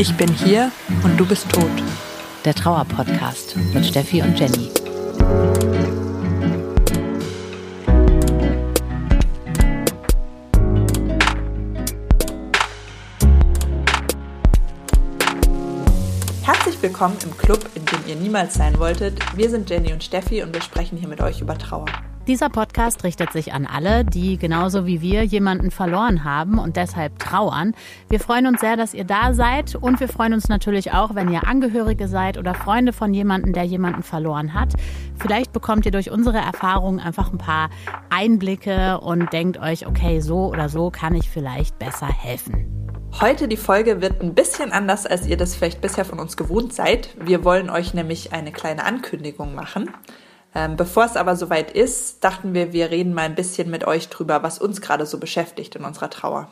Ich bin hier und du bist tot. Der Trauer-Podcast mit Steffi und Jenny. Herzlich willkommen im Club, in dem ihr niemals sein wolltet. Wir sind Jenny und Steffi und wir sprechen hier mit euch über Trauer. Dieser Podcast richtet sich an alle, die genauso wie wir jemanden verloren haben und deshalb trauern. Wir freuen uns sehr, dass ihr da seid und wir freuen uns natürlich auch, wenn ihr Angehörige seid oder Freunde von jemandem, der jemanden verloren hat. Vielleicht bekommt ihr durch unsere Erfahrungen einfach ein paar Einblicke und denkt euch, okay, so oder so kann ich vielleicht besser helfen. Heute die Folge wird ein bisschen anders, als ihr das vielleicht bisher von uns gewohnt seid. Wir wollen euch nämlich eine kleine Ankündigung machen. Ähm, bevor es aber soweit ist, dachten wir, wir reden mal ein bisschen mit euch drüber, was uns gerade so beschäftigt in unserer Trauer.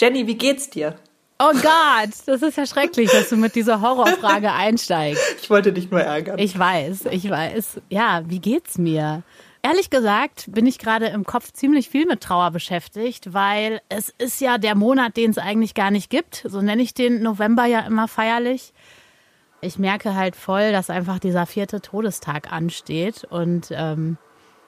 Jenny, wie geht's dir? Oh Gott, das ist ja schrecklich, dass du mit dieser Horrorfrage einsteigst. Ich wollte dich nur ärgern. Ich weiß, ich weiß. Ja, wie geht's mir? Ehrlich gesagt bin ich gerade im Kopf ziemlich viel mit Trauer beschäftigt, weil es ist ja der Monat, den es eigentlich gar nicht gibt. So nenne ich den November ja immer feierlich ich merke halt voll, dass einfach dieser vierte Todestag ansteht. Und ähm,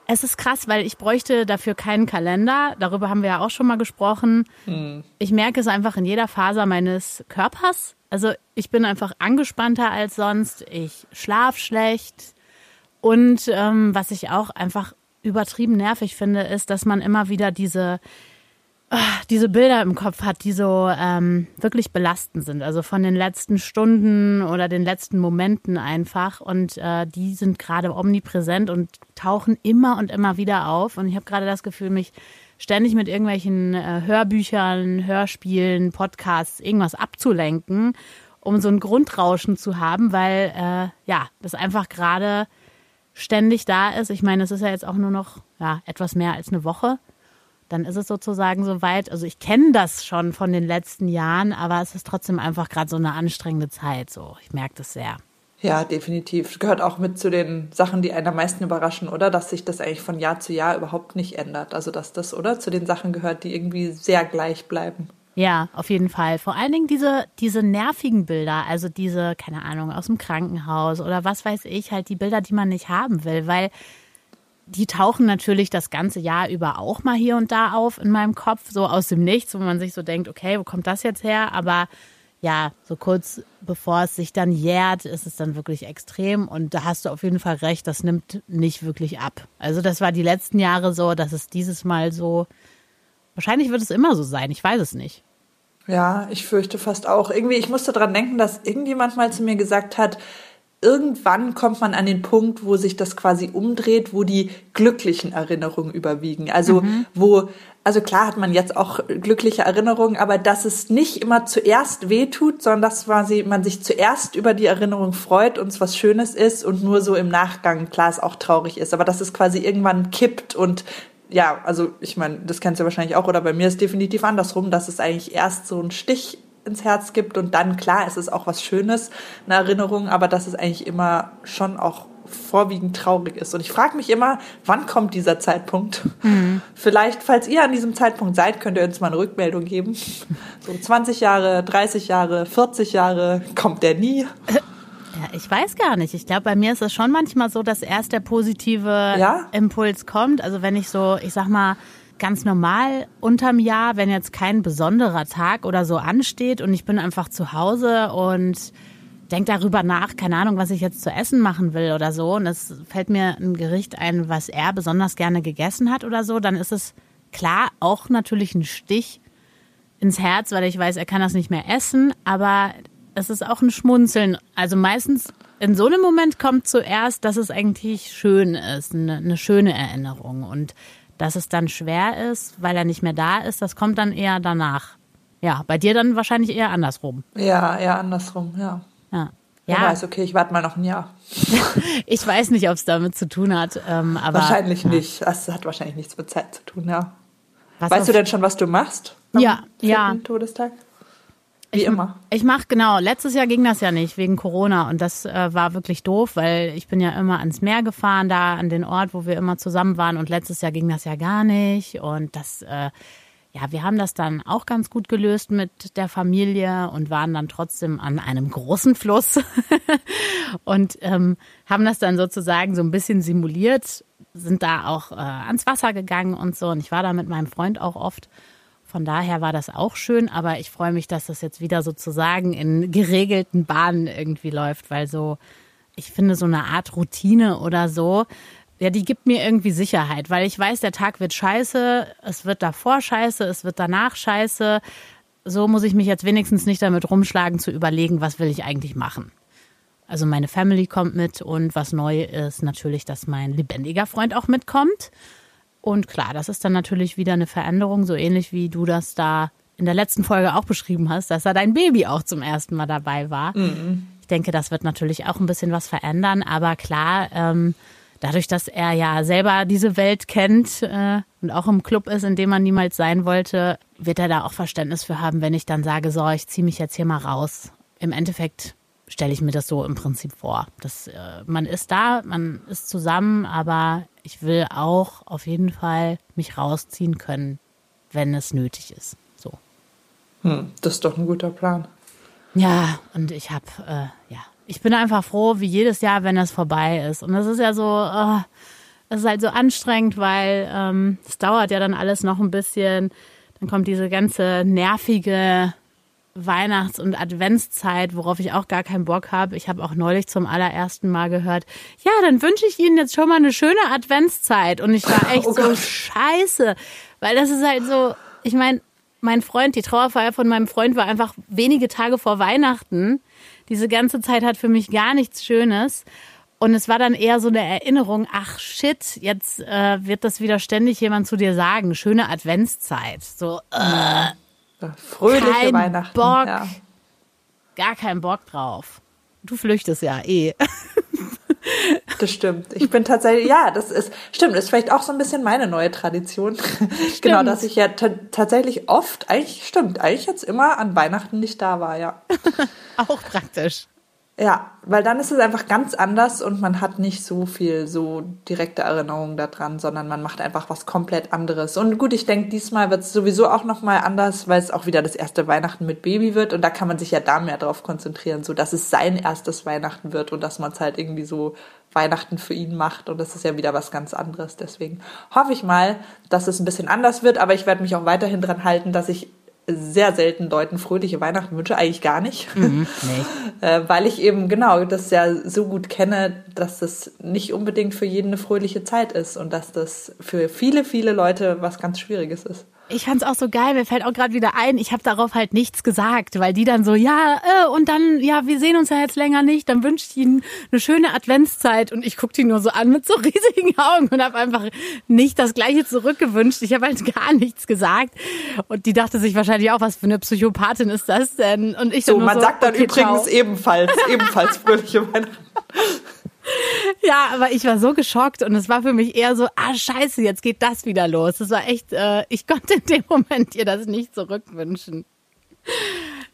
es ist krass, weil ich bräuchte dafür keinen Kalender. Darüber haben wir ja auch schon mal gesprochen. Hm. Ich merke es einfach in jeder Faser meines Körpers. Also ich bin einfach angespannter als sonst. Ich schlaf schlecht. Und ähm, was ich auch einfach übertrieben nervig finde, ist, dass man immer wieder diese diese Bilder im Kopf hat, die so ähm, wirklich belastend sind. Also von den letzten Stunden oder den letzten Momenten einfach. Und äh, die sind gerade omnipräsent und tauchen immer und immer wieder auf. Und ich habe gerade das Gefühl, mich ständig mit irgendwelchen äh, Hörbüchern, Hörspielen, Podcasts, irgendwas abzulenken, um so ein Grundrauschen zu haben, weil äh, ja, das einfach gerade ständig da ist. Ich meine, es ist ja jetzt auch nur noch ja, etwas mehr als eine Woche dann ist es sozusagen soweit. Also ich kenne das schon von den letzten Jahren, aber es ist trotzdem einfach gerade so eine anstrengende Zeit. So, ich merke das sehr. Ja, definitiv. Gehört auch mit zu den Sachen, die einen am meisten überraschen, oder? Dass sich das eigentlich von Jahr zu Jahr überhaupt nicht ändert. Also dass das, oder? Zu den Sachen gehört, die irgendwie sehr gleich bleiben. Ja, auf jeden Fall. Vor allen Dingen diese, diese nervigen Bilder, also diese, keine Ahnung, aus dem Krankenhaus oder was weiß ich, halt die Bilder, die man nicht haben will, weil die tauchen natürlich das ganze Jahr über auch mal hier und da auf in meinem Kopf, so aus dem Nichts, wo man sich so denkt, okay, wo kommt das jetzt her? Aber ja, so kurz bevor es sich dann jährt, ist es dann wirklich extrem. Und da hast du auf jeden Fall recht, das nimmt nicht wirklich ab. Also das war die letzten Jahre so, dass es dieses Mal so, wahrscheinlich wird es immer so sein, ich weiß es nicht. Ja, ich fürchte fast auch. Irgendwie, ich musste dran denken, dass irgendjemand mal zu mir gesagt hat, irgendwann kommt man an den Punkt, wo sich das quasi umdreht, wo die glücklichen Erinnerungen überwiegen. Also mhm. wo, also klar hat man jetzt auch glückliche Erinnerungen, aber dass es nicht immer zuerst wehtut, sondern dass quasi man sich zuerst über die Erinnerung freut und es was Schönes ist und nur so im Nachgang klar es auch traurig ist, aber dass es quasi irgendwann kippt und ja, also ich meine, das kennst du wahrscheinlich auch, oder bei mir ist definitiv andersrum, dass es eigentlich erst so ein Stich ins Herz gibt und dann, klar, es ist auch was Schönes, eine Erinnerung, aber dass es eigentlich immer schon auch vorwiegend traurig ist. Und ich frage mich immer, wann kommt dieser Zeitpunkt? Mhm. Vielleicht, falls ihr an diesem Zeitpunkt seid, könnt ihr uns mal eine Rückmeldung geben. So 20 Jahre, 30 Jahre, 40 Jahre, kommt der nie? Ja, ich weiß gar nicht. Ich glaube, bei mir ist es schon manchmal so, dass erst der positive ja? Impuls kommt. Also wenn ich so, ich sag mal, ganz normal unterm Jahr, wenn jetzt kein besonderer Tag oder so ansteht und ich bin einfach zu Hause und denke darüber nach, keine Ahnung, was ich jetzt zu essen machen will oder so. Und es fällt mir ein Gericht ein, was er besonders gerne gegessen hat oder so, dann ist es klar auch natürlich ein Stich ins Herz, weil ich weiß, er kann das nicht mehr essen, aber es ist auch ein Schmunzeln. Also meistens in so einem Moment kommt zuerst, dass es eigentlich schön ist, eine, eine schöne Erinnerung. Und dass es dann schwer ist, weil er nicht mehr da ist, das kommt dann eher danach. Ja, bei dir dann wahrscheinlich eher andersrum. Ja, eher andersrum, ja. Ja. Ja. Wer weiß, okay, ich warte mal noch ein Jahr. ich weiß nicht, ob es damit zu tun hat. Ähm, aber, wahrscheinlich ja. nicht. Das hat wahrscheinlich nichts mit Zeit zu tun, ja. Was weißt du denn schon, was du machst? ja, ja. Todestag? Wie ich, immer. Ich mache genau. Letztes Jahr ging das ja nicht wegen Corona und das äh, war wirklich doof, weil ich bin ja immer ans Meer gefahren, da an den Ort, wo wir immer zusammen waren und letztes Jahr ging das ja gar nicht und das äh, ja, wir haben das dann auch ganz gut gelöst mit der Familie und waren dann trotzdem an einem großen Fluss und ähm, haben das dann sozusagen so ein bisschen simuliert, sind da auch äh, ans Wasser gegangen und so. Und ich war da mit meinem Freund auch oft. Von daher war das auch schön, aber ich freue mich, dass das jetzt wieder sozusagen in geregelten Bahnen irgendwie läuft, weil so, ich finde, so eine Art Routine oder so, ja, die gibt mir irgendwie Sicherheit, weil ich weiß, der Tag wird scheiße, es wird davor scheiße, es wird danach scheiße. So muss ich mich jetzt wenigstens nicht damit rumschlagen, zu überlegen, was will ich eigentlich machen. Also meine Family kommt mit und was neu ist natürlich, dass mein lebendiger Freund auch mitkommt. Und klar, das ist dann natürlich wieder eine Veränderung, so ähnlich wie du das da in der letzten Folge auch beschrieben hast, dass da dein Baby auch zum ersten Mal dabei war. Mhm. Ich denke, das wird natürlich auch ein bisschen was verändern, aber klar, ähm, dadurch, dass er ja selber diese Welt kennt äh, und auch im Club ist, in dem man niemals sein wollte, wird er da auch Verständnis für haben, wenn ich dann sage, so, ich ziehe mich jetzt hier mal raus. Im Endeffekt stelle ich mir das so im Prinzip vor. Das, äh, man ist da, man ist zusammen, aber ich will auch auf jeden Fall mich rausziehen können, wenn es nötig ist. So. Hm, das ist doch ein guter Plan. Ja, und ich habe, äh, ja, ich bin einfach froh, wie jedes Jahr, wenn es vorbei ist. Und das ist ja so, oh, das ist halt so anstrengend, weil es ähm, dauert ja dann alles noch ein bisschen. Dann kommt diese ganze nervige Weihnachts- und Adventszeit, worauf ich auch gar keinen Bock habe. Ich habe auch neulich zum allerersten Mal gehört, ja, dann wünsche ich Ihnen jetzt schon mal eine schöne Adventszeit. Und ich war echt oh so scheiße, weil das ist halt so, ich meine, mein Freund, die Trauerfeier von meinem Freund war einfach wenige Tage vor Weihnachten. Diese ganze Zeit hat für mich gar nichts Schönes. Und es war dann eher so eine Erinnerung, ach shit, jetzt äh, wird das wieder ständig jemand zu dir sagen. Schöne Adventszeit. So, äh, Fröhliche kein Weihnachten. Bock, ja. Gar keinen Bock drauf. Du flüchtest ja eh. Das stimmt. Ich bin tatsächlich, ja, das ist, stimmt, ist vielleicht auch so ein bisschen meine neue Tradition. genau, dass ich ja tatsächlich oft, eigentlich stimmt, eigentlich jetzt immer an Weihnachten nicht da war, ja. auch praktisch. Ja, weil dann ist es einfach ganz anders und man hat nicht so viel so direkte Erinnerungen daran, sondern man macht einfach was komplett anderes. Und gut, ich denke, diesmal wird es sowieso auch nochmal anders, weil es auch wieder das erste Weihnachten mit Baby wird und da kann man sich ja da mehr drauf konzentrieren, so dass es sein erstes Weihnachten wird und dass man es halt irgendwie so Weihnachten für ihn macht und das ist ja wieder was ganz anderes. Deswegen hoffe ich mal, dass es ein bisschen anders wird, aber ich werde mich auch weiterhin dran halten, dass ich sehr selten Leuten fröhliche Weihnachten wünsche, eigentlich gar nicht. Mhm, nee. Äh, weil ich eben genau das ja so gut kenne, dass das nicht unbedingt für jeden eine fröhliche Zeit ist und dass das für viele, viele Leute was ganz Schwieriges ist. Ich fand's auch so geil, mir fällt auch gerade wieder ein, ich habe darauf halt nichts gesagt, weil die dann so, ja, äh, und dann, ja, wir sehen uns ja jetzt länger nicht, dann wünsche ich ihnen eine schöne Adventszeit und ich guck die nur so an mit so riesigen Augen und habe einfach nicht das gleiche zurückgewünscht. Ich habe halt gar nichts gesagt und die dachte sich wahrscheinlich auch, was für eine Psychopathin ist das denn? Und ich so, man so, sagt dann okay, übrigens ciao. ebenfalls, ebenfalls fröhliche Weihnachten. Ja, aber ich war so geschockt und es war für mich eher so, ah scheiße, jetzt geht das wieder los. Das war echt, äh, ich konnte in dem Moment ihr das nicht zurückwünschen.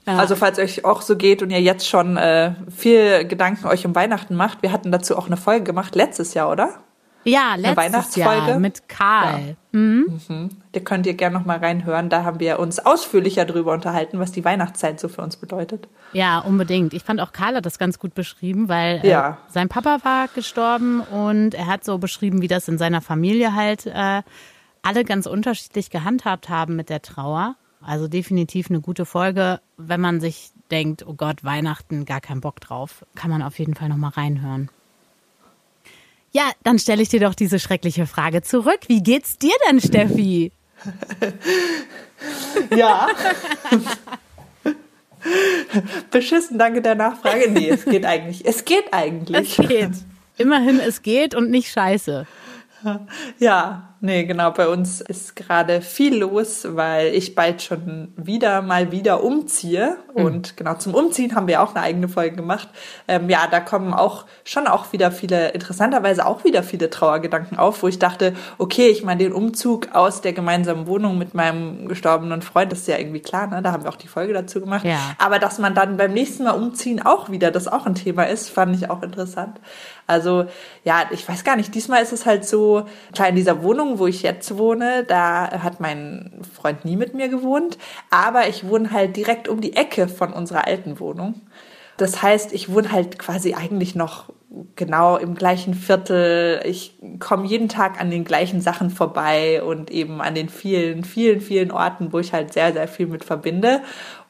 Ja. Also falls euch auch so geht und ihr jetzt schon äh, viel Gedanken euch um Weihnachten macht, wir hatten dazu auch eine Folge gemacht letztes Jahr, oder? Ja, letztes Jahr mit Karl. Ja. Mhm. Mhm. Da könnt ihr gerne noch mal reinhören. Da haben wir uns ausführlicher darüber unterhalten, was die Weihnachtszeit so für uns bedeutet. Ja, unbedingt. Ich fand auch Karl hat das ganz gut beschrieben, weil äh, ja. sein Papa war gestorben und er hat so beschrieben, wie das in seiner Familie halt äh, alle ganz unterschiedlich gehandhabt haben mit der Trauer. Also definitiv eine gute Folge, wenn man sich denkt, oh Gott, Weihnachten, gar keinen Bock drauf, kann man auf jeden Fall noch mal reinhören. Ja, dann stelle ich dir doch diese schreckliche Frage zurück. Wie geht's dir denn, Steffi? ja. Beschissen, danke der Nachfrage. Nee, es geht eigentlich. Es geht eigentlich. Es geht. Immerhin, es geht und nicht scheiße. Ja, Nee, genau. Bei uns ist gerade viel los, weil ich bald schon wieder mal wieder umziehe. Mhm. Und genau zum Umziehen haben wir auch eine eigene Folge gemacht. Ähm, ja, da kommen auch schon auch wieder viele, interessanterweise auch wieder viele Trauergedanken auf, wo ich dachte, okay, ich meine, den Umzug aus der gemeinsamen Wohnung mit meinem gestorbenen Freund, das ist ja irgendwie klar, ne? Da haben wir auch die Folge dazu gemacht. Ja. Aber dass man dann beim nächsten Mal umziehen auch wieder, das auch ein Thema ist, fand ich auch interessant. Also ja, ich weiß gar nicht, diesmal ist es halt so, klar in dieser Wohnung, wo ich jetzt wohne, da hat mein Freund nie mit mir gewohnt, aber ich wohne halt direkt um die Ecke von unserer alten Wohnung. Das heißt, ich wohne halt quasi eigentlich noch genau im gleichen Viertel. Ich komme jeden Tag an den gleichen Sachen vorbei und eben an den vielen, vielen, vielen Orten, wo ich halt sehr, sehr viel mit verbinde.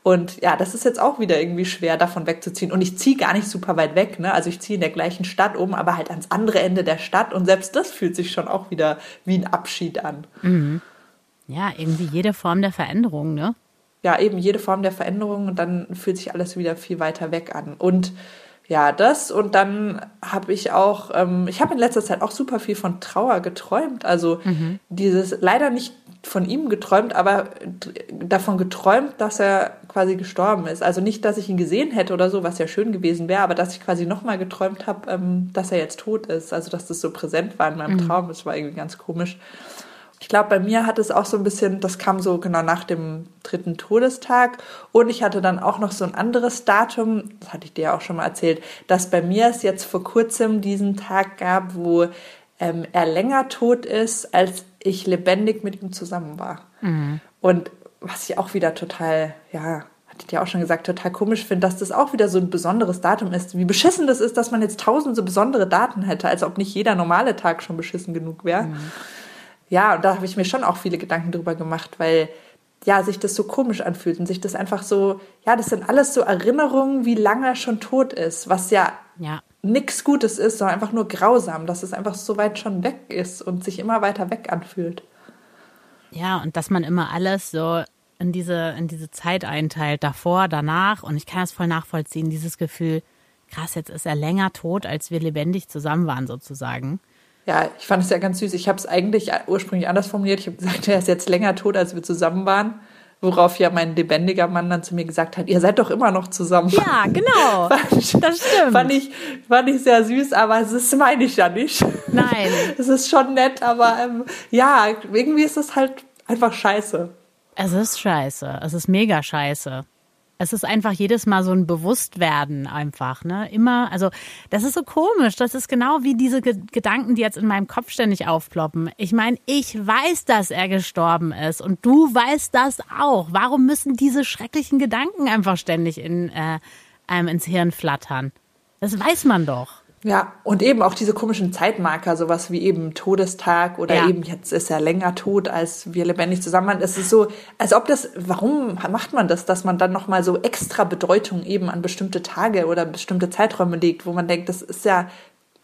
Und ja, das ist jetzt auch wieder irgendwie schwer, davon wegzuziehen. Und ich ziehe gar nicht super weit weg, ne? Also ich ziehe in der gleichen Stadt um, aber halt ans andere Ende der Stadt. Und selbst das fühlt sich schon auch wieder wie ein Abschied an. Mhm. Ja, irgendwie jede Form der Veränderung, ne? Ja, eben jede Form der Veränderung und dann fühlt sich alles wieder viel weiter weg an. Und ja, das und dann habe ich auch, ähm, ich habe in letzter Zeit auch super viel von Trauer geträumt. Also mhm. dieses leider nicht von ihm geträumt, aber davon geträumt, dass er quasi gestorben ist. Also nicht, dass ich ihn gesehen hätte oder so, was ja schön gewesen wäre, aber dass ich quasi nochmal geträumt habe, ähm, dass er jetzt tot ist. Also dass das so präsent war in meinem mhm. Traum. Das war irgendwie ganz komisch. Ich glaube, bei mir hat es auch so ein bisschen, das kam so genau nach dem dritten Todestag. Und ich hatte dann auch noch so ein anderes Datum, das hatte ich dir ja auch schon mal erzählt, dass bei mir es jetzt vor kurzem diesen Tag gab, wo ähm, er länger tot ist, als ich lebendig mit ihm zusammen war. Mhm. Und was ich auch wieder total, ja, hatte ich dir auch schon gesagt, total komisch finde, dass das auch wieder so ein besonderes Datum ist. Wie beschissen das ist, dass man jetzt tausend so besondere Daten hätte, als ob nicht jeder normale Tag schon beschissen genug wäre. Mhm. Ja, und da habe ich mir schon auch viele Gedanken drüber gemacht, weil ja, sich das so komisch anfühlt und sich das einfach so, ja, das sind alles so Erinnerungen, wie lange er schon tot ist, was ja, ja nichts Gutes ist, sondern einfach nur grausam, dass es einfach so weit schon weg ist und sich immer weiter weg anfühlt. Ja, und dass man immer alles so in diese, in diese Zeit einteilt, davor, danach. Und ich kann das voll nachvollziehen, dieses Gefühl, krass, jetzt ist er länger tot, als wir lebendig zusammen waren, sozusagen. Ja, ich fand es ja ganz süß. Ich habe es eigentlich ursprünglich anders formuliert. Ich habe gesagt, er ist jetzt länger tot, als wir zusammen waren. Worauf ja mein lebendiger Mann dann zu mir gesagt hat, ihr seid doch immer noch zusammen. Ja, genau. fand, das stimmt. Fand ich, fand ich sehr süß, aber das meine ich ja nicht. Nein. Es ist schon nett, aber ähm, ja, irgendwie ist es halt einfach scheiße. Es ist scheiße. Es ist mega scheiße. Es ist einfach jedes Mal so ein Bewusstwerden einfach, ne? Immer, also das ist so komisch. Das ist genau wie diese Ge Gedanken, die jetzt in meinem Kopf ständig aufploppen. Ich meine, ich weiß, dass er gestorben ist und du weißt das auch. Warum müssen diese schrecklichen Gedanken einfach ständig in äh, einem ins Hirn flattern? Das weiß man doch. Ja, und eben auch diese komischen Zeitmarker, sowas wie eben Todestag oder ja. eben jetzt ist er länger tot, als wir lebendig zusammen waren. Es ist so, als ob das, warum macht man das, dass man dann nochmal so extra Bedeutung eben an bestimmte Tage oder bestimmte Zeiträume legt, wo man denkt, das ist ja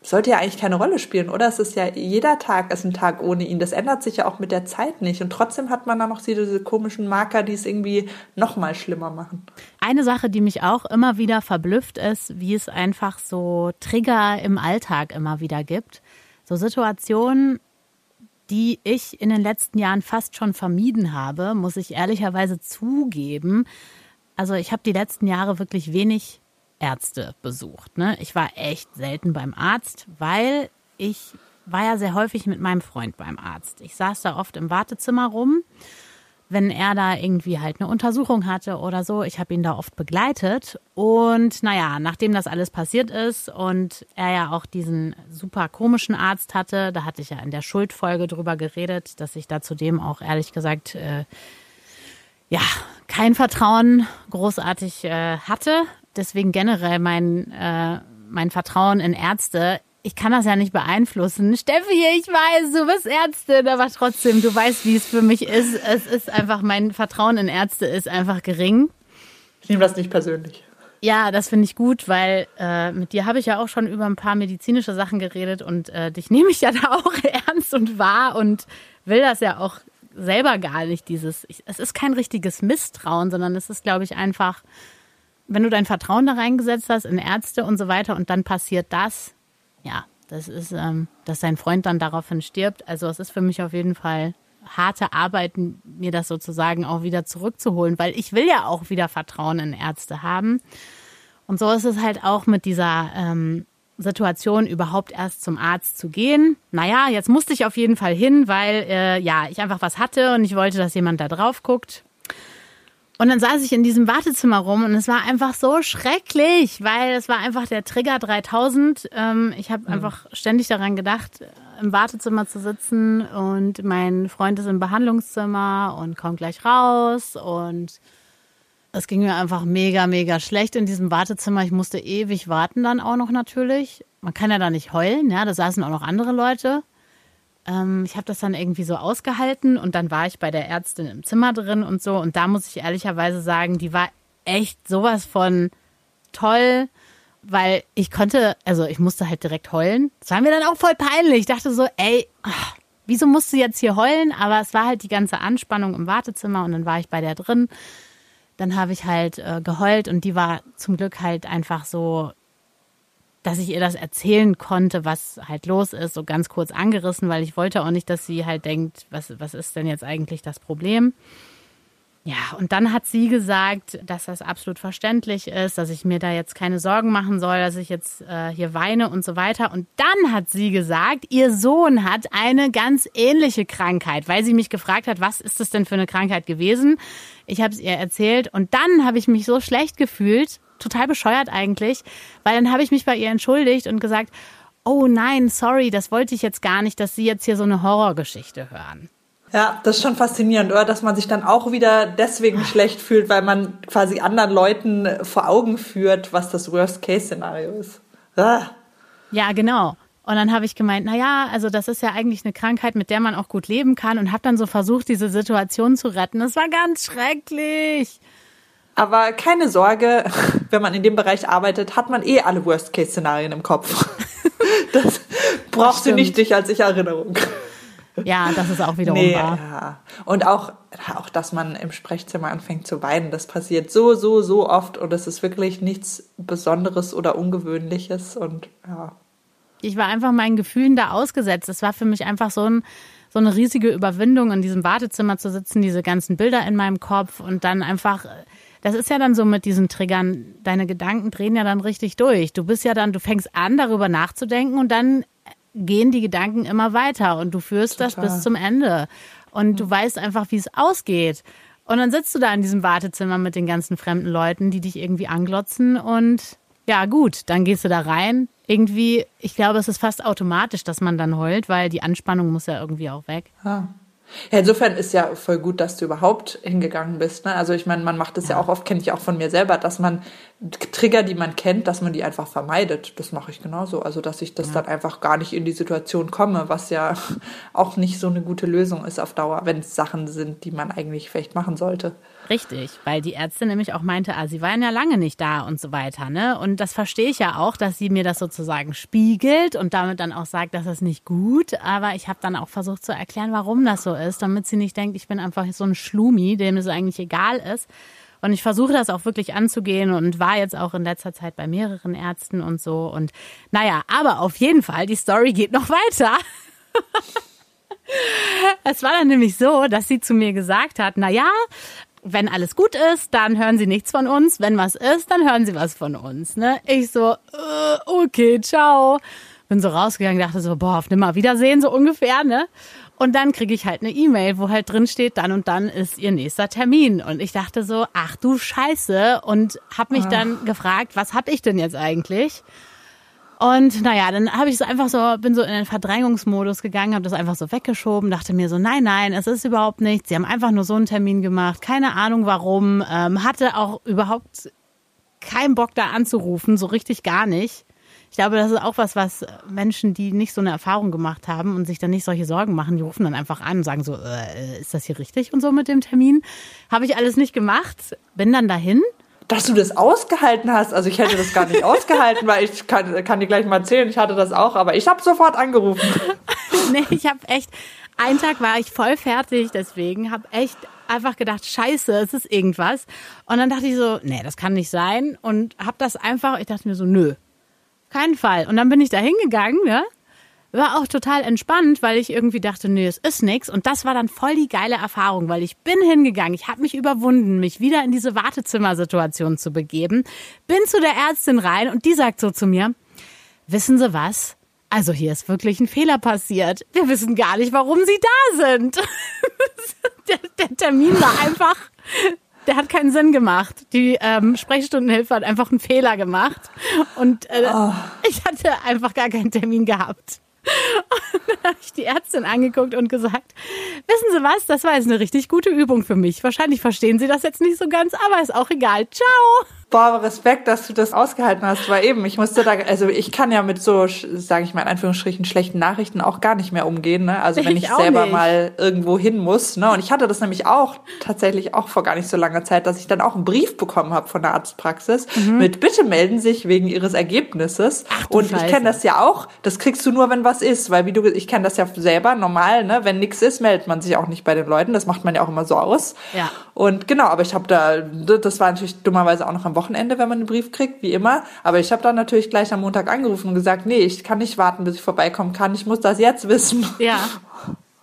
sollte ja eigentlich keine Rolle spielen, oder? Es ist ja, jeder Tag ist ein Tag ohne ihn. Das ändert sich ja auch mit der Zeit nicht. Und trotzdem hat man dann noch diese komischen Marker, die es irgendwie noch mal schlimmer machen. Eine Sache, die mich auch immer wieder verblüfft ist, wie es einfach so Trigger im Alltag immer wieder gibt. So Situationen, die ich in den letzten Jahren fast schon vermieden habe, muss ich ehrlicherweise zugeben. Also ich habe die letzten Jahre wirklich wenig Ärzte besucht. Ne? Ich war echt selten beim Arzt, weil ich war ja sehr häufig mit meinem Freund beim Arzt. Ich saß da oft im Wartezimmer rum, wenn er da irgendwie halt eine Untersuchung hatte oder so. Ich habe ihn da oft begleitet. Und naja, nachdem das alles passiert ist und er ja auch diesen super komischen Arzt hatte, da hatte ich ja in der Schuldfolge drüber geredet, dass ich da zudem auch ehrlich gesagt äh, ja kein Vertrauen großartig äh, hatte deswegen generell mein, äh, mein Vertrauen in Ärzte. Ich kann das ja nicht beeinflussen. Steffi, ich weiß, du bist Ärztin, aber trotzdem, du weißt, wie es für mich ist. Es ist einfach, mein Vertrauen in Ärzte ist einfach gering. Ich nehme das nicht persönlich. Ja, das finde ich gut, weil äh, mit dir habe ich ja auch schon über ein paar medizinische Sachen geredet und äh, dich nehme ich ja da auch ernst und wahr und will das ja auch selber gar nicht, dieses, ich, es ist kein richtiges Misstrauen, sondern es ist, glaube ich, einfach wenn du dein Vertrauen da reingesetzt hast in Ärzte und so weiter und dann passiert das, ja, das ist, ähm, dass sein Freund dann daraufhin stirbt. Also es ist für mich auf jeden Fall harte Arbeit, mir das sozusagen auch wieder zurückzuholen, weil ich will ja auch wieder Vertrauen in Ärzte haben. Und so ist es halt auch mit dieser ähm, Situation, überhaupt erst zum Arzt zu gehen. Naja, jetzt musste ich auf jeden Fall hin, weil äh, ja, ich einfach was hatte und ich wollte, dass jemand da drauf guckt. Und dann saß ich in diesem Wartezimmer rum und es war einfach so schrecklich, weil es war einfach der Trigger 3000. Ähm, ich habe mhm. einfach ständig daran gedacht, im Wartezimmer zu sitzen und mein Freund ist im Behandlungszimmer und kommt gleich raus und es ging mir einfach mega, mega schlecht in diesem Wartezimmer. Ich musste ewig warten dann auch noch natürlich. Man kann ja da nicht heulen, ja, da saßen auch noch andere Leute. Ähm, ich habe das dann irgendwie so ausgehalten und dann war ich bei der Ärztin im Zimmer drin und so. Und da muss ich ehrlicherweise sagen, die war echt sowas von toll, weil ich konnte, also ich musste halt direkt heulen. Das war mir dann auch voll peinlich. Ich dachte so, ey, wieso musst du jetzt hier heulen? Aber es war halt die ganze Anspannung im Wartezimmer und dann war ich bei der drin. Dann habe ich halt äh, geheult und die war zum Glück halt einfach so dass ich ihr das erzählen konnte, was halt los ist, so ganz kurz angerissen, weil ich wollte auch nicht, dass sie halt denkt, was, was ist denn jetzt eigentlich das Problem? Ja, und dann hat sie gesagt, dass das absolut verständlich ist, dass ich mir da jetzt keine Sorgen machen soll, dass ich jetzt äh, hier weine und so weiter. Und dann hat sie gesagt, ihr Sohn hat eine ganz ähnliche Krankheit, weil sie mich gefragt hat, was ist das denn für eine Krankheit gewesen? Ich habe es ihr erzählt und dann habe ich mich so schlecht gefühlt, total bescheuert eigentlich, weil dann habe ich mich bei ihr entschuldigt und gesagt, oh nein, sorry, das wollte ich jetzt gar nicht, dass Sie jetzt hier so eine Horrorgeschichte hören. Ja, das ist schon faszinierend, oder? Dass man sich dann auch wieder deswegen schlecht fühlt, weil man quasi anderen Leuten vor Augen führt, was das Worst-Case-Szenario ist. Ah. Ja, genau. Und dann habe ich gemeint, na ja, also das ist ja eigentlich eine Krankheit, mit der man auch gut leben kann und habe dann so versucht, diese Situation zu retten. Das war ganz schrecklich. Aber keine Sorge, wenn man in dem Bereich arbeitet, hat man eh alle Worst-Case-Szenarien im Kopf. Das brauchst du nicht dich als ich Erinnerung. Ja, das ist auch wiederum nee, wahr. Ja. Und auch, auch, dass man im Sprechzimmer anfängt zu weinen, das passiert so, so, so oft und es ist wirklich nichts Besonderes oder Ungewöhnliches und ja. Ich war einfach meinen Gefühlen da ausgesetzt. Es war für mich einfach so ein, so eine riesige Überwindung, in diesem Wartezimmer zu sitzen, diese ganzen Bilder in meinem Kopf und dann einfach das ist ja dann so mit diesen Triggern, deine Gedanken drehen ja dann richtig durch. Du bist ja dann, du fängst an, darüber nachzudenken und dann gehen die Gedanken immer weiter und du führst Total. das bis zum Ende. Und du weißt einfach, wie es ausgeht. Und dann sitzt du da in diesem Wartezimmer mit den ganzen fremden Leuten, die dich irgendwie anglotzen und ja, gut, dann gehst du da rein. Irgendwie, ich glaube, es ist fast automatisch, dass man dann heult, weil die Anspannung muss ja irgendwie auch weg. Ja. Ja, insofern ist ja voll gut, dass du überhaupt hingegangen bist. Ne? Also ich meine, man macht es ja. ja. auch oft, kenne ich auch von mir selber, dass man Trigger, die man kennt, dass man die einfach vermeidet. Das mache ich genauso. Also dass ich das ja. dann einfach gar nicht in die Situation komme, was ja auch nicht so eine gute Lösung ist auf Dauer, wenn es Sachen sind, die man eigentlich vielleicht machen sollte. Richtig, weil die Ärztin nämlich auch meinte, ah, sie waren ja lange nicht da und so weiter. Ne? Und das verstehe ich ja auch, dass sie mir das sozusagen spiegelt und damit dann auch sagt, das ist nicht gut. Aber ich habe dann auch versucht zu erklären, warum das so ist, damit sie nicht denkt, ich bin einfach so ein Schlumi, dem es eigentlich egal ist. Und ich versuche das auch wirklich anzugehen und war jetzt auch in letzter Zeit bei mehreren Ärzten und so. Und naja, aber auf jeden Fall, die Story geht noch weiter. Es war dann nämlich so, dass sie zu mir gesagt hat, na ja, wenn alles gut ist, dann hören sie nichts von uns. Wenn was ist, dann hören sie was von uns. Ne? Ich so, äh, okay, ciao. Bin so rausgegangen, dachte so, boah, auf nimmer Wiedersehen, so ungefähr, ne? Und dann kriege ich halt eine E-Mail, wo halt drin steht, dann und dann ist ihr nächster Termin. Und ich dachte so, ach du Scheiße. Und habe mich ach. dann gefragt, was hab ich denn jetzt eigentlich? Und naja, dann habe ich so einfach so, bin so in den Verdrängungsmodus gegangen, habe das einfach so weggeschoben, dachte mir so, nein, nein, es ist überhaupt nichts. Sie haben einfach nur so einen Termin gemacht, keine Ahnung warum, ähm, hatte auch überhaupt keinen Bock da anzurufen, so richtig gar nicht. Ich glaube, das ist auch was, was Menschen, die nicht so eine Erfahrung gemacht haben und sich dann nicht solche Sorgen machen, die rufen dann einfach an und sagen so, äh, ist das hier richtig und so mit dem Termin? Habe ich alles nicht gemacht, bin dann dahin dass du das ausgehalten hast. Also ich hätte das gar nicht ausgehalten, weil ich kann, kann dir gleich mal erzählen, ich hatte das auch, aber ich habe sofort angerufen. nee, ich habe echt, einen Tag war ich voll fertig, deswegen habe echt einfach gedacht, scheiße, es ist irgendwas. Und dann dachte ich so, nee, das kann nicht sein. Und habe das einfach, ich dachte mir so, nö, keinen Fall. Und dann bin ich da hingegangen, ne? War auch total entspannt, weil ich irgendwie dachte, nee, es ist nix. Und das war dann voll die geile Erfahrung, weil ich bin hingegangen, ich habe mich überwunden, mich wieder in diese Wartezimmersituation zu begeben, bin zu der Ärztin rein und die sagt so zu mir, wissen Sie was? Also hier ist wirklich ein Fehler passiert. Wir wissen gar nicht, warum Sie da sind. der, der Termin war einfach der hat keinen Sinn gemacht. Die ähm, Sprechstundenhilfe hat einfach einen Fehler gemacht. Und äh, oh. ich hatte einfach gar keinen Termin gehabt. Und dann habe ich die Ärztin angeguckt und gesagt, wissen Sie was, das war jetzt eine richtig gute Übung für mich. Wahrscheinlich verstehen Sie das jetzt nicht so ganz, aber ist auch egal. Ciao. Boah, Respekt, dass du das ausgehalten hast, weil eben, ich musste da, also ich kann ja mit so, sage ich mal in Anführungsstrichen, schlechten Nachrichten auch gar nicht mehr umgehen, ne? Also wenn ich, ich selber nicht. mal irgendwo hin muss, ne? Und ich hatte das nämlich auch tatsächlich auch vor gar nicht so langer Zeit, dass ich dann auch einen Brief bekommen habe von der Arztpraxis mhm. mit Bitte melden sich wegen ihres Ergebnisses. Ach, und Scheiße. ich kenne das ja auch, das kriegst du nur, wenn was ist, weil wie du, ich kenne das ja selber normal, ne? Wenn nichts ist, meldet man sich auch nicht bei den Leuten. Das macht man ja auch immer so aus. Ja. Und genau, aber ich habe da, das war natürlich dummerweise auch noch am Wochenende, wenn man einen Brief kriegt, wie immer. Aber ich habe dann natürlich gleich am Montag angerufen und gesagt, nee, ich kann nicht warten, bis ich vorbeikommen kann. Ich muss das jetzt wissen. Ja.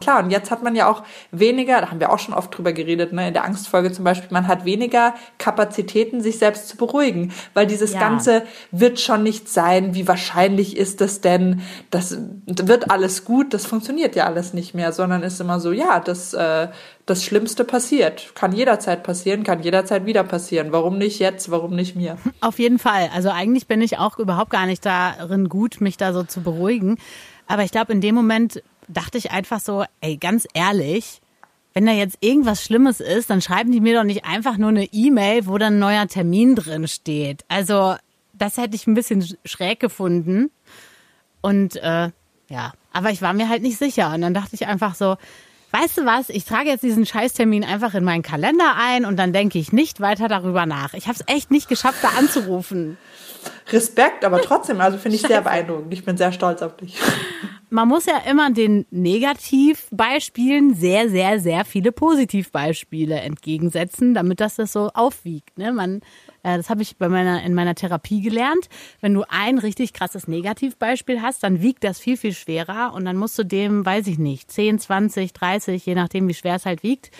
Klar, und jetzt hat man ja auch weniger, da haben wir auch schon oft drüber geredet, ne, in der Angstfolge zum Beispiel, man hat weniger Kapazitäten, sich selbst zu beruhigen, weil dieses ja. Ganze wird schon nicht sein, wie wahrscheinlich ist es denn, das wird alles gut, das funktioniert ja alles nicht mehr, sondern ist immer so, ja, das, äh, das Schlimmste passiert, kann jederzeit passieren, kann jederzeit wieder passieren. Warum nicht jetzt, warum nicht mir? Auf jeden Fall. Also eigentlich bin ich auch überhaupt gar nicht darin gut, mich da so zu beruhigen. Aber ich glaube, in dem Moment dachte ich einfach so, ey, ganz ehrlich, wenn da jetzt irgendwas Schlimmes ist, dann schreiben die mir doch nicht einfach nur eine E-Mail, wo dann ein neuer Termin drin steht. Also, das hätte ich ein bisschen schräg gefunden. Und äh, ja, aber ich war mir halt nicht sicher. Und dann dachte ich einfach so, weißt du was, ich trage jetzt diesen Scheißtermin einfach in meinen Kalender ein und dann denke ich nicht weiter darüber nach. Ich habe es echt nicht geschafft, da anzurufen. Respekt, aber trotzdem, also finde ich sehr beeindruckend. Ich bin sehr stolz auf dich. Man muss ja immer den Negativbeispielen sehr, sehr, sehr viele Positivbeispiele entgegensetzen, damit das das so aufwiegt. Ne? Man, äh, das habe ich bei meiner, in meiner Therapie gelernt. Wenn du ein richtig krasses Negativbeispiel hast, dann wiegt das viel, viel schwerer und dann musst du dem, weiß ich nicht, 10, 20, 30, je nachdem, wie schwer es halt wiegt,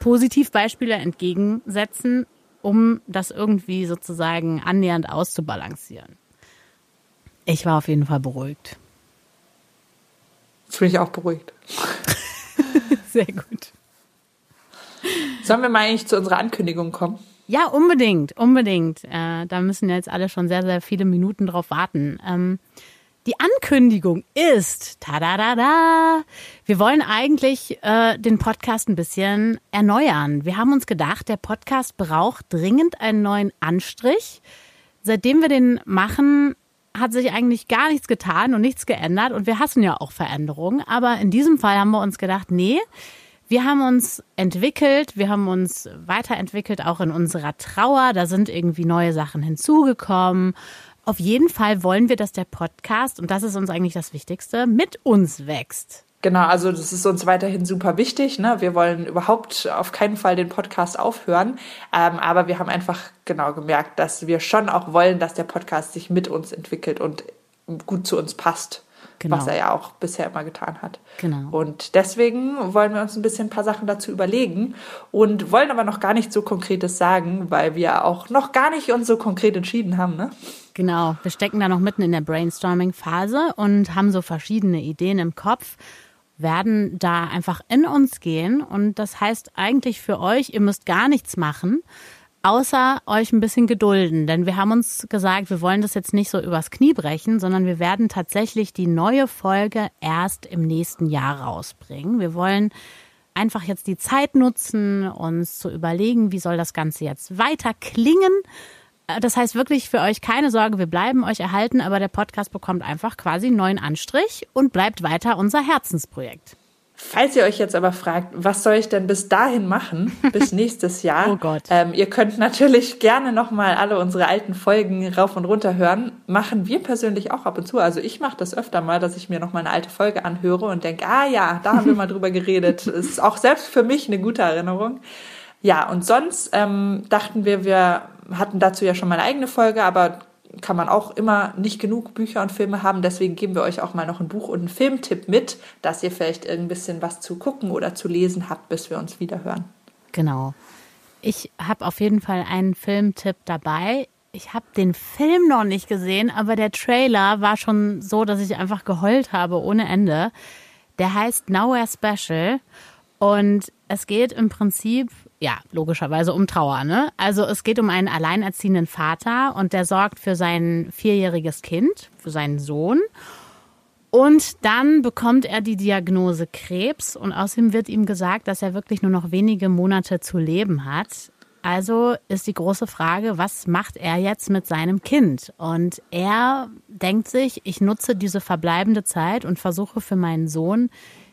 Positivbeispiele entgegensetzen, um das irgendwie sozusagen annähernd auszubalancieren. Ich war auf jeden Fall beruhigt. Jetzt bin ich auch beruhigt. Sehr gut. Sollen wir mal eigentlich zu unserer Ankündigung kommen? Ja, unbedingt, unbedingt. Äh, da müssen jetzt alle schon sehr, sehr viele Minuten drauf warten. Ähm, die Ankündigung ist, ta-da-da-da, wir wollen eigentlich äh, den Podcast ein bisschen erneuern. Wir haben uns gedacht, der Podcast braucht dringend einen neuen Anstrich. Seitdem wir den machen, hat sich eigentlich gar nichts getan und nichts geändert und wir hassen ja auch Veränderungen. Aber in diesem Fall haben wir uns gedacht, nee, wir haben uns entwickelt, wir haben uns weiterentwickelt, auch in unserer Trauer. Da sind irgendwie neue Sachen hinzugekommen. Auf jeden Fall wollen wir, dass der Podcast, und das ist uns eigentlich das Wichtigste, mit uns wächst. Genau, also das ist uns weiterhin super wichtig. Ne? Wir wollen überhaupt auf keinen Fall den Podcast aufhören. Ähm, aber wir haben einfach genau gemerkt, dass wir schon auch wollen, dass der Podcast sich mit uns entwickelt und gut zu uns passt. Genau. Was er ja auch bisher immer getan hat. Genau. Und deswegen wollen wir uns ein bisschen ein paar Sachen dazu überlegen und wollen aber noch gar nicht so Konkretes sagen, weil wir auch noch gar nicht uns so konkret entschieden haben. Ne? Genau, wir stecken da noch mitten in der Brainstorming-Phase und haben so verschiedene Ideen im Kopf werden da einfach in uns gehen. Und das heißt eigentlich für euch, ihr müsst gar nichts machen, außer euch ein bisschen gedulden. Denn wir haben uns gesagt, wir wollen das jetzt nicht so übers Knie brechen, sondern wir werden tatsächlich die neue Folge erst im nächsten Jahr rausbringen. Wir wollen einfach jetzt die Zeit nutzen, uns zu überlegen, wie soll das Ganze jetzt weiter klingen das heißt wirklich für euch keine Sorge, wir bleiben euch erhalten, aber der Podcast bekommt einfach quasi einen neuen Anstrich und bleibt weiter unser Herzensprojekt. Falls ihr euch jetzt aber fragt, was soll ich denn bis dahin machen, bis nächstes Jahr? oh Gott. Ähm, ihr könnt natürlich gerne nochmal alle unsere alten Folgen rauf und runter hören. Machen wir persönlich auch ab und zu. Also ich mache das öfter mal, dass ich mir nochmal eine alte Folge anhöre und denke, ah ja, da haben wir mal drüber geredet. Ist auch selbst für mich eine gute Erinnerung. Ja, und sonst ähm, dachten wir, wir hatten dazu ja schon mal eine eigene Folge, aber kann man auch immer nicht genug Bücher und Filme haben. Deswegen geben wir euch auch mal noch ein Buch und einen Filmtipp mit, dass ihr vielleicht ein bisschen was zu gucken oder zu lesen habt, bis wir uns wieder hören. Genau. Ich habe auf jeden Fall einen Filmtipp dabei. Ich habe den Film noch nicht gesehen, aber der Trailer war schon so, dass ich einfach geheult habe ohne Ende. Der heißt Nowhere Special und es geht im Prinzip, ja, logischerweise um Trauer, ne? Also es geht um einen alleinerziehenden Vater und der sorgt für sein vierjähriges Kind, für seinen Sohn. Und dann bekommt er die Diagnose Krebs und außerdem wird ihm gesagt, dass er wirklich nur noch wenige Monate zu leben hat. Also ist die große Frage, was macht er jetzt mit seinem Kind? Und er denkt sich, ich nutze diese verbleibende Zeit und versuche für meinen Sohn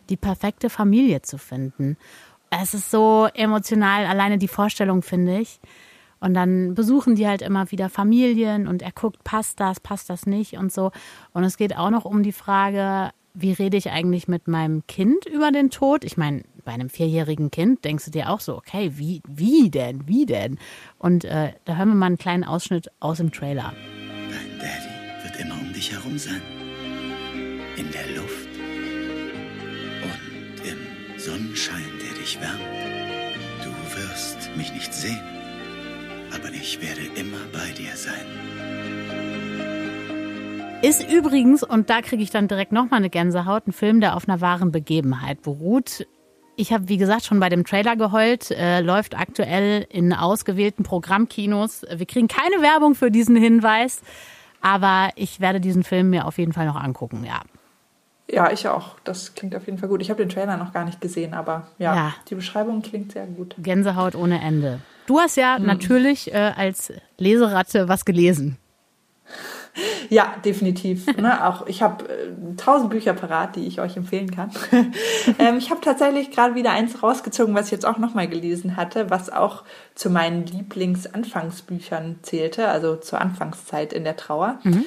die perfekte Familie zu finden. Es ist so emotional, alleine die Vorstellung, finde ich. Und dann besuchen die halt immer wieder Familien und er guckt, passt das, passt das nicht und so. Und es geht auch noch um die Frage, wie rede ich eigentlich mit meinem Kind über den Tod? Ich meine, bei einem vierjährigen Kind denkst du dir auch so, okay, wie, wie denn, wie denn? Und äh, da hören wir mal einen kleinen Ausschnitt aus dem Trailer. Dein Daddy wird immer um dich herum sein. In der Luft Sonnenschein, der dich wärmt. Du wirst mich nicht sehen aber ich werde immer bei dir sein. Ist übrigens, und da kriege ich dann direkt nochmal eine Gänsehaut, ein Film, der auf einer wahren Begebenheit beruht. Ich habe, wie gesagt, schon bei dem Trailer geheult, äh, läuft aktuell in ausgewählten Programmkinos. Wir kriegen keine Werbung für diesen Hinweis, aber ich werde diesen Film mir auf jeden Fall noch angucken, ja. Ja, ich auch. Das klingt auf jeden Fall gut. Ich habe den Trailer noch gar nicht gesehen, aber ja, ja, die Beschreibung klingt sehr gut. Gänsehaut ohne Ende. Du hast ja hm. natürlich äh, als Leseratte was gelesen. Ja, definitiv. ne? Auch ich habe äh, tausend Bücher parat, die ich euch empfehlen kann. ähm, ich habe tatsächlich gerade wieder eins rausgezogen, was ich jetzt auch nochmal gelesen hatte, was auch zu meinen Lieblingsanfangsbüchern zählte, also zur Anfangszeit in der Trauer. Mhm.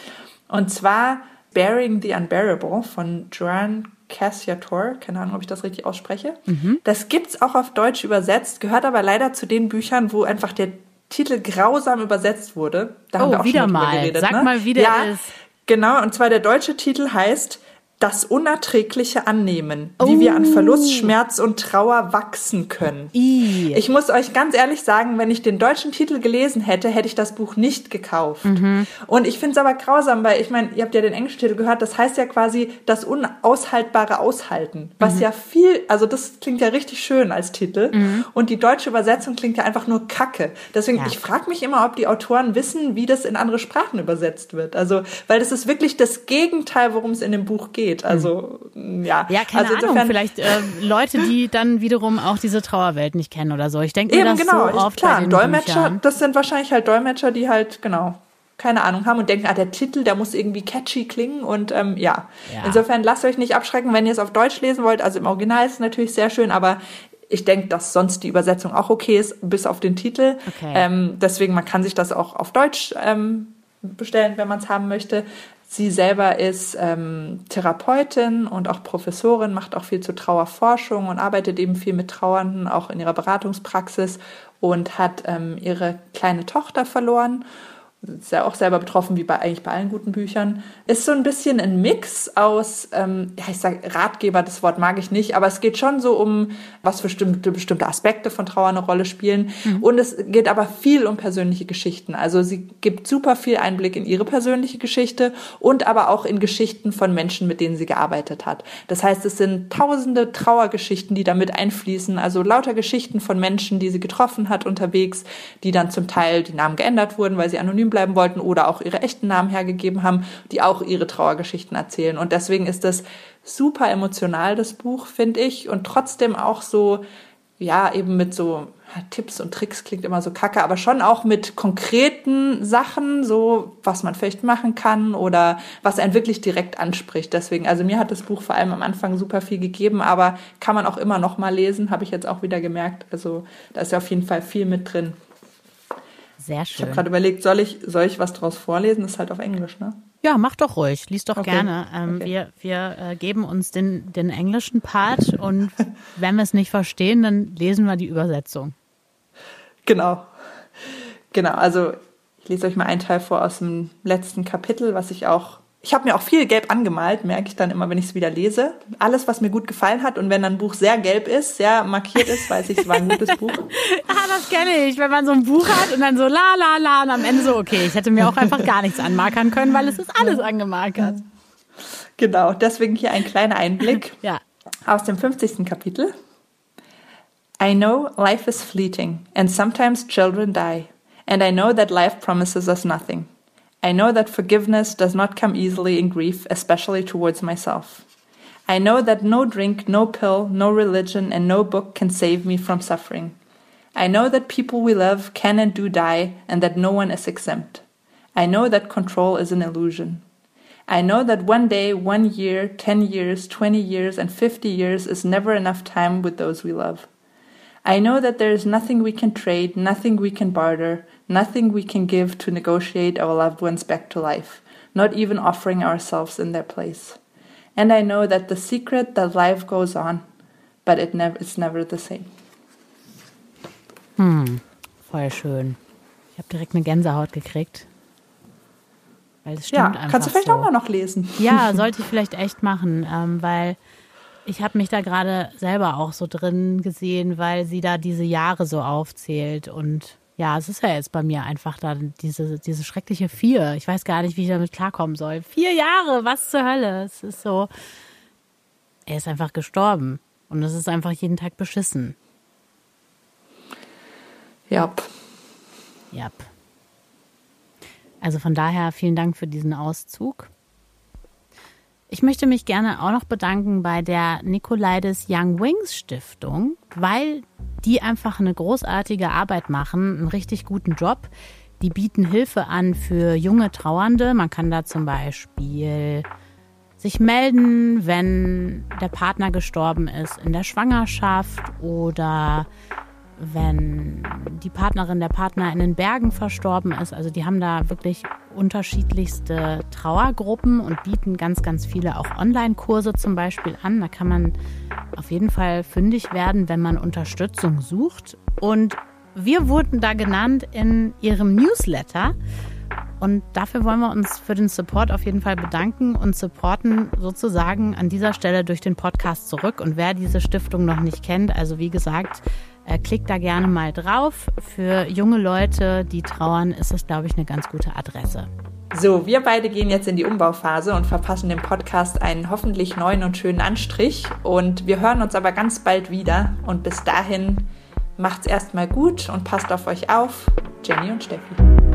Und zwar Bearing the Unbearable von Joanne Cassiator, keine Ahnung, ob ich das richtig ausspreche. Mhm. Das gibt's auch auf Deutsch übersetzt, gehört aber leider zu den Büchern, wo einfach der Titel grausam übersetzt wurde. Da oh, haben wir auch wieder schon mal. Geredet, Sag ne? mal, wie der ja, ist. Genau, und zwar der deutsche Titel heißt das Unerträgliche annehmen, oh. wie wir an Verlust, oh. Schmerz und Trauer wachsen können. I. Ich muss euch ganz ehrlich sagen, wenn ich den deutschen Titel gelesen hätte, hätte ich das Buch nicht gekauft. Mhm. Und ich finde es aber grausam, weil ich meine, ihr habt ja den englischen Titel gehört, das heißt ja quasi das Unaushaltbare Aushalten, was mhm. ja viel, also das klingt ja richtig schön als Titel. Mhm. Und die deutsche Übersetzung klingt ja einfach nur Kacke. Deswegen, ja. ich frage mich immer, ob die Autoren wissen, wie das in andere Sprachen übersetzt wird. Also, weil das ist wirklich das Gegenteil, worum es in dem Buch geht geht. Also ja. Ja, keine also Ahnung. Vielleicht äh, Leute, die dann wiederum auch diese Trauerwelt nicht kennen oder so. Ich denke mir das genau, so oft klar. Bei den Dolmetscher, Büchern. das sind wahrscheinlich halt Dolmetscher, die halt genau keine Ahnung haben und denken, ah, der Titel, der muss irgendwie catchy klingen und ähm, ja. ja. Insofern lasst euch nicht abschrecken, wenn ihr es auf Deutsch lesen wollt. Also im Original ist es natürlich sehr schön, aber ich denke, dass sonst die Übersetzung auch okay ist, bis auf den Titel. Okay. Ähm, deswegen, man kann sich das auch auf Deutsch ähm, bestellen, wenn man es haben möchte. Sie selber ist ähm, Therapeutin und auch Professorin, macht auch viel zur Trauerforschung und arbeitet eben viel mit Trauernden, auch in ihrer Beratungspraxis und hat ähm, ihre kleine Tochter verloren ist ja auch selber betroffen, wie bei eigentlich bei allen guten Büchern. Ist so ein bisschen ein Mix aus, ähm, ja, ich sage Ratgeber, das Wort mag ich nicht, aber es geht schon so um, was für bestimmte, bestimmte Aspekte von Trauer eine Rolle spielen. Mhm. Und es geht aber viel um persönliche Geschichten. Also sie gibt super viel Einblick in ihre persönliche Geschichte und aber auch in Geschichten von Menschen, mit denen sie gearbeitet hat. Das heißt, es sind tausende Trauergeschichten, die damit einfließen. Also lauter Geschichten von Menschen, die sie getroffen hat unterwegs, die dann zum Teil die Namen geändert wurden, weil sie anonym bleiben wollten oder auch ihre echten Namen hergegeben haben, die auch ihre Trauergeschichten erzählen. Und deswegen ist das super emotional, das Buch, finde ich. Und trotzdem auch so, ja, eben mit so Tipps und Tricks klingt immer so kacke, aber schon auch mit konkreten Sachen, so was man vielleicht machen kann oder was einen wirklich direkt anspricht. Deswegen, also mir hat das Buch vor allem am Anfang super viel gegeben, aber kann man auch immer noch mal lesen, habe ich jetzt auch wieder gemerkt. Also da ist ja auf jeden Fall viel mit drin. Sehr schön. Ich habe gerade überlegt, soll ich, soll ich was draus vorlesen? Das ist halt auf Englisch, ne? Ja, mach doch ruhig. Lies doch okay. gerne. Ähm, okay. Wir, wir äh, geben uns den, den englischen Part und wenn wir es nicht verstehen, dann lesen wir die Übersetzung. Genau. Genau, also Ich lese euch mal einen Teil vor aus dem letzten Kapitel, was ich auch ich habe mir auch viel gelb angemalt, merke ich dann immer, wenn ich es wieder lese. Alles, was mir gut gefallen hat. Und wenn ein Buch sehr gelb ist, sehr markiert ist, weiß ich, es war ein gutes Buch. ah, das kenne ich. Wenn man so ein Buch hat und dann so la la la und am Ende so, okay, ich hätte mir auch einfach gar nichts anmarkern können, weil es ist alles angemarkert. Genau, deswegen hier ein kleiner Einblick ja. aus dem 50. Kapitel. I know life is fleeting and sometimes children die. And I know that life promises us nothing. I know that forgiveness does not come easily in grief, especially towards myself. I know that no drink, no pill, no religion, and no book can save me from suffering. I know that people we love can and do die, and that no one is exempt. I know that control is an illusion. I know that one day, one year, ten years, twenty years, and fifty years is never enough time with those we love. I know that there is nothing we can trade, nothing we can barter, nothing we can give to negotiate our loved ones back to life, not even offering ourselves in their place. And I know that the secret that life goes on, but it never, it's never the same. Hm, voll schön. Ich habe direkt eine Gänsehaut gekriegt. Weil es stimmt ja, einfach kannst du vielleicht so. auch mal noch lesen. Ja, sollte ich vielleicht echt machen, ähm, weil ich habe mich da gerade selber auch so drin gesehen, weil sie da diese Jahre so aufzählt. Und ja, es ist ja jetzt bei mir einfach da diese, diese schreckliche Vier. Ich weiß gar nicht, wie ich damit klarkommen soll. Vier Jahre, was zur Hölle? Es ist so, er ist einfach gestorben. Und es ist einfach jeden Tag beschissen. Jap. Jap. Also von daher vielen Dank für diesen Auszug. Ich möchte mich gerne auch noch bedanken bei der Nikolaides Young Wings Stiftung, weil die einfach eine großartige Arbeit machen, einen richtig guten Job. Die bieten Hilfe an für junge Trauernde. Man kann da zum Beispiel sich melden, wenn der Partner gestorben ist in der Schwangerschaft oder wenn die Partnerin, der Partner in den Bergen verstorben ist. Also die haben da wirklich unterschiedlichste Trauergruppen und bieten ganz, ganz viele auch Online-Kurse zum Beispiel an. Da kann man auf jeden Fall fündig werden, wenn man Unterstützung sucht. Und wir wurden da genannt in ihrem Newsletter. Und dafür wollen wir uns für den Support auf jeden Fall bedanken und supporten sozusagen an dieser Stelle durch den Podcast zurück. Und wer diese Stiftung noch nicht kennt, also wie gesagt, klickt da gerne mal drauf. Für junge Leute, die trauern, ist es, glaube ich, eine ganz gute Adresse. So, wir beide gehen jetzt in die Umbauphase und verpassen dem Podcast einen hoffentlich neuen und schönen Anstrich. Und wir hören uns aber ganz bald wieder. Und bis dahin macht's erstmal gut und passt auf euch auf. Jenny und Steffi.